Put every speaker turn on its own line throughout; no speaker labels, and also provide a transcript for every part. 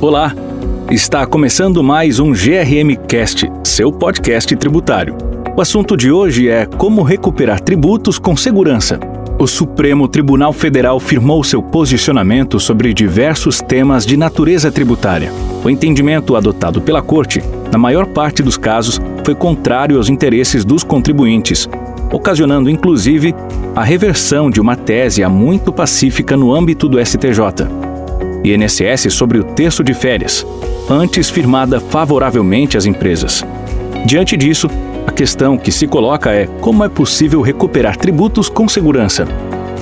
Olá! Está começando mais um GRM Cast, seu podcast tributário. O assunto de hoje é como recuperar tributos com segurança. O Supremo Tribunal Federal firmou seu posicionamento sobre diversos temas de natureza tributária. O entendimento adotado pela Corte, na maior parte dos casos, foi contrário aos interesses dos contribuintes, ocasionando inclusive a reversão de uma tese há muito pacífica no âmbito do STJ. INSS sobre o terço de férias, antes firmada favoravelmente às empresas. Diante disso, a questão que se coloca é como é possível recuperar tributos com segurança.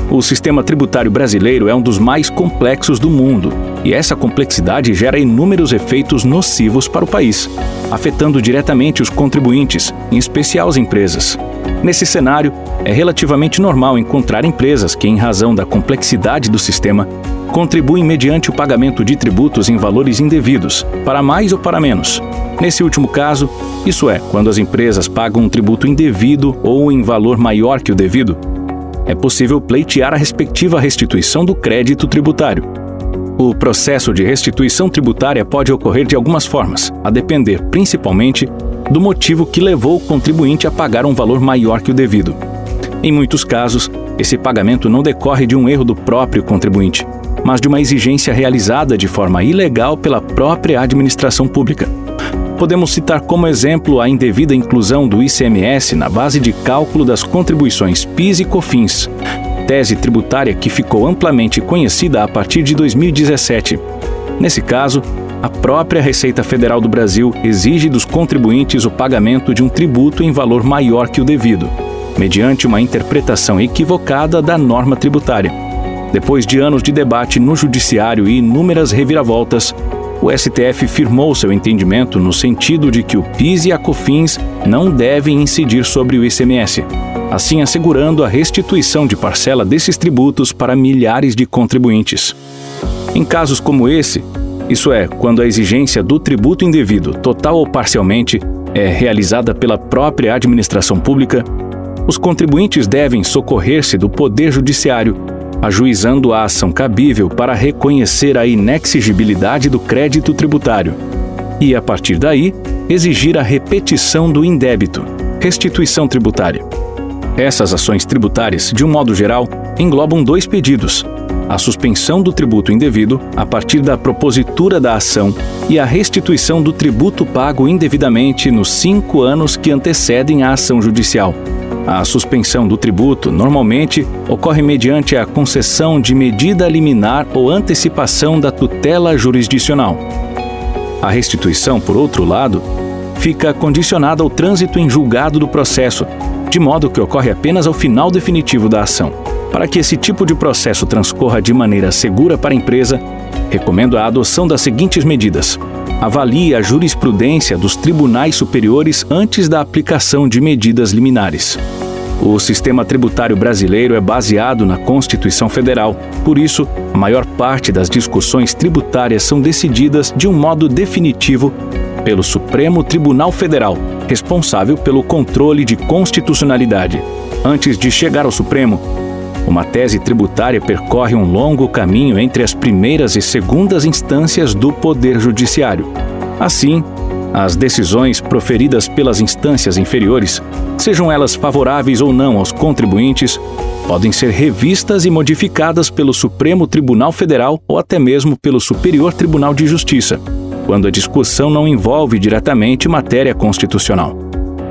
O sistema tributário brasileiro é um dos mais complexos do mundo, e essa complexidade gera inúmeros efeitos nocivos para o país, afetando diretamente os contribuintes, em especial as empresas. Nesse cenário, é relativamente normal encontrar empresas que, em razão da complexidade do sistema, contribuem mediante o pagamento de tributos em valores indevidos, para mais ou para menos. Nesse último caso, isso é, quando as empresas pagam um tributo indevido ou em valor maior que o devido, é possível pleitear a respectiva restituição do crédito tributário. O processo de restituição tributária pode ocorrer de algumas formas, a depender principalmente do motivo que levou o contribuinte a pagar um valor maior que o devido. Em muitos casos, esse pagamento não decorre de um erro do próprio contribuinte, mas de uma exigência realizada de forma ilegal pela própria administração pública. Podemos citar como exemplo a indevida inclusão do ICMS na base de cálculo das contribuições PIS e COFINS, tese tributária que ficou amplamente conhecida a partir de 2017. Nesse caso, a própria Receita Federal do Brasil exige dos contribuintes o pagamento de um tributo em valor maior que o devido, mediante uma interpretação equivocada da norma tributária. Depois de anos de debate no Judiciário e inúmeras reviravoltas, o STF firmou seu entendimento no sentido de que o PIS e a COFINS não devem incidir sobre o ICMS, assim assegurando a restituição de parcela desses tributos para milhares de contribuintes. Em casos como esse, isso é, quando a exigência do tributo indevido, total ou parcialmente, é realizada pela própria administração pública, os contribuintes devem socorrer-se do Poder Judiciário ajuizando a ação cabível para reconhecer a inexigibilidade do crédito tributário e, a partir daí, exigir a repetição do indébito, restituição tributária. Essas ações tributárias, de um modo geral, englobam dois pedidos: a suspensão do tributo indevido, a partir da propositura da ação, e a restituição do tributo pago indevidamente nos cinco anos que antecedem a ação judicial, a suspensão do tributo normalmente ocorre mediante a concessão de medida liminar ou antecipação da tutela jurisdicional. A restituição, por outro lado, fica condicionada ao trânsito em julgado do processo, de modo que ocorre apenas ao final definitivo da ação. Para que esse tipo de processo transcorra de maneira segura para a empresa, recomendo a adoção das seguintes medidas. Avalie a jurisprudência dos tribunais superiores antes da aplicação de medidas liminares. O sistema tributário brasileiro é baseado na Constituição Federal. Por isso, a maior parte das discussões tributárias são decididas de um modo definitivo pelo Supremo Tribunal Federal, responsável pelo controle de constitucionalidade. Antes de chegar ao Supremo, uma tese tributária percorre um longo caminho entre as primeiras e segundas instâncias do Poder Judiciário. Assim, as decisões proferidas pelas instâncias inferiores, sejam elas favoráveis ou não aos contribuintes, podem ser revistas e modificadas pelo Supremo Tribunal Federal ou até mesmo pelo Superior Tribunal de Justiça, quando a discussão não envolve diretamente matéria constitucional.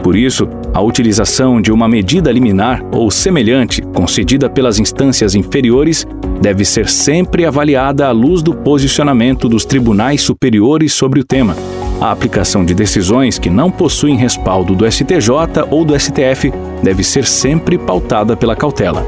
Por isso, a utilização de uma medida liminar ou semelhante concedida pelas instâncias inferiores deve ser sempre avaliada à luz do posicionamento dos tribunais superiores sobre o tema a aplicação de decisões que não possuem respaldo do STJ ou do STF deve ser sempre pautada pela cautela.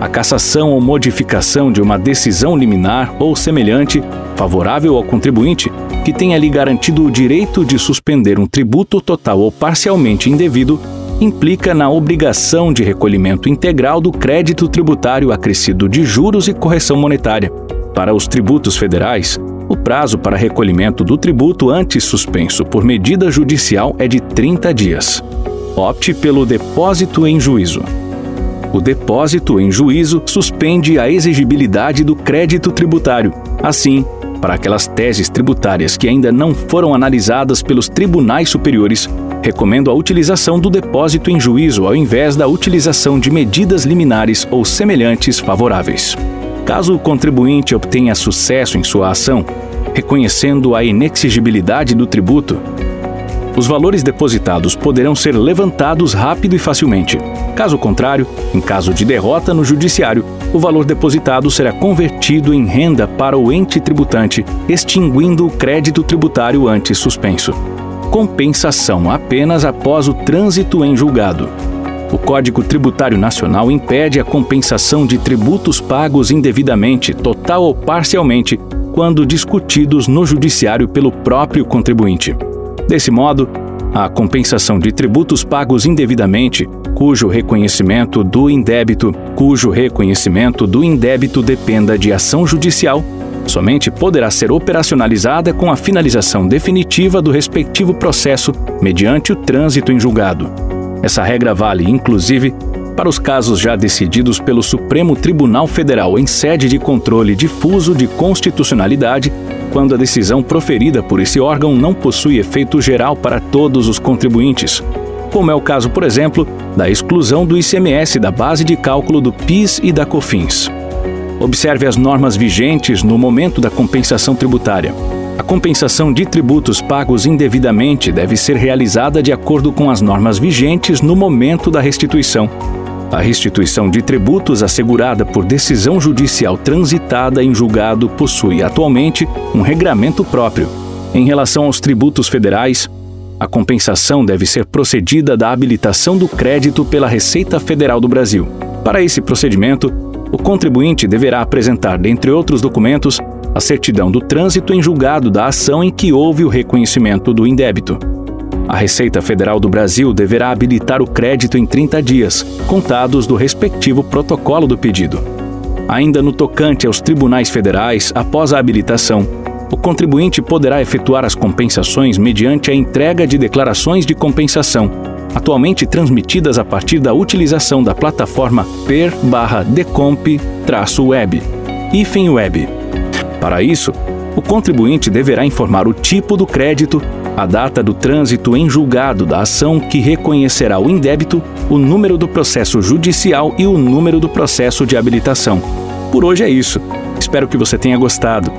A cassação ou modificação de uma decisão liminar ou semelhante, favorável ao contribuinte, que tenha lhe garantido o direito de suspender um tributo total ou parcialmente indevido, implica na obrigação de recolhimento integral do crédito tributário acrescido de juros e correção monetária. Para os tributos federais, o prazo para recolhimento do tributo antes suspenso por medida judicial é de 30 dias. Opte pelo depósito em juízo. O depósito em juízo suspende a exigibilidade do crédito tributário. Assim, Para aquelas teses tributárias que ainda não foram analisadas pelos tribunais superiores, recomendo a utilização do depósito em juízo ao invés da utilização de medidas liminares ou semelhantes favoráveis. Caso o contribuinte obtenha sucesso em sua ação, reconhecendo a inexigibilidade do tributo, os valores depositados poderão ser levantados rápido e facilmente. Caso contrário, em caso de derrota no judiciário, o valor depositado será convertido em renda para o ente tributante, extinguindo o crédito tributário antes suspenso. Compensação apenas após o trânsito em julgado. O Código Tributário Nacional impede a compensação de tributos pagos indevidamente, total ou parcialmente, quando discutidos no judiciário pelo próprio contribuinte. Desse modo, a compensação de tributos pagos indevidamente, cujo reconhecimento do indébito, cujo reconhecimento do indébito dependa de ação judicial, somente poderá ser operacionalizada com a finalização definitiva do respectivo processo mediante o trânsito em julgado. Essa regra vale, inclusive, para os casos já decididos pelo Supremo Tribunal Federal em sede de controle difuso de constitucionalidade quando a decisão proferida por esse órgão não possui efeito geral para todos os contribuintes, como é o caso, por exemplo, da exclusão do ICMS da base de cálculo do PIS e da COFINS. Observe as normas vigentes no momento da compensação tributária. A compensação de tributos pagos indevidamente deve ser realizada de acordo com as normas vigentes no momento da restituição, a restituição de tributos assegurada por decisão judicial transitada em julgado possui atualmente um regramento próprio. Em relação aos tributos federais, a compensação deve ser procedida da habilitação do crédito pela Receita Federal do Brasil. Para esse procedimento, o contribuinte deverá apresentar, dentre outros documentos, a certidão do trânsito em julgado da ação em que houve o reconhecimento do indébito. A Receita Federal do Brasil deverá habilitar o crédito em 30 dias, contados do respectivo protocolo do pedido. Ainda no tocante aos tribunais federais, após a habilitação, o contribuinte poderá efetuar as compensações mediante a entrega de declarações de compensação, atualmente transmitidas a partir da utilização da plataforma per/decomp-web, hífen web. Para isso, o contribuinte deverá informar o tipo do crédito a data do trânsito em julgado da ação que reconhecerá o indébito, o número do processo judicial e o número do processo de habilitação. Por hoje é isso. Espero que você tenha gostado.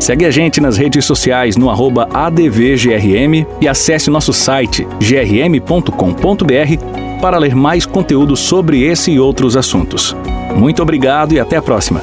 Segue a gente nas redes sociais no ADVGRM e acesse nosso site grm.com.br para ler mais conteúdo sobre esse e outros assuntos. Muito obrigado e até a próxima!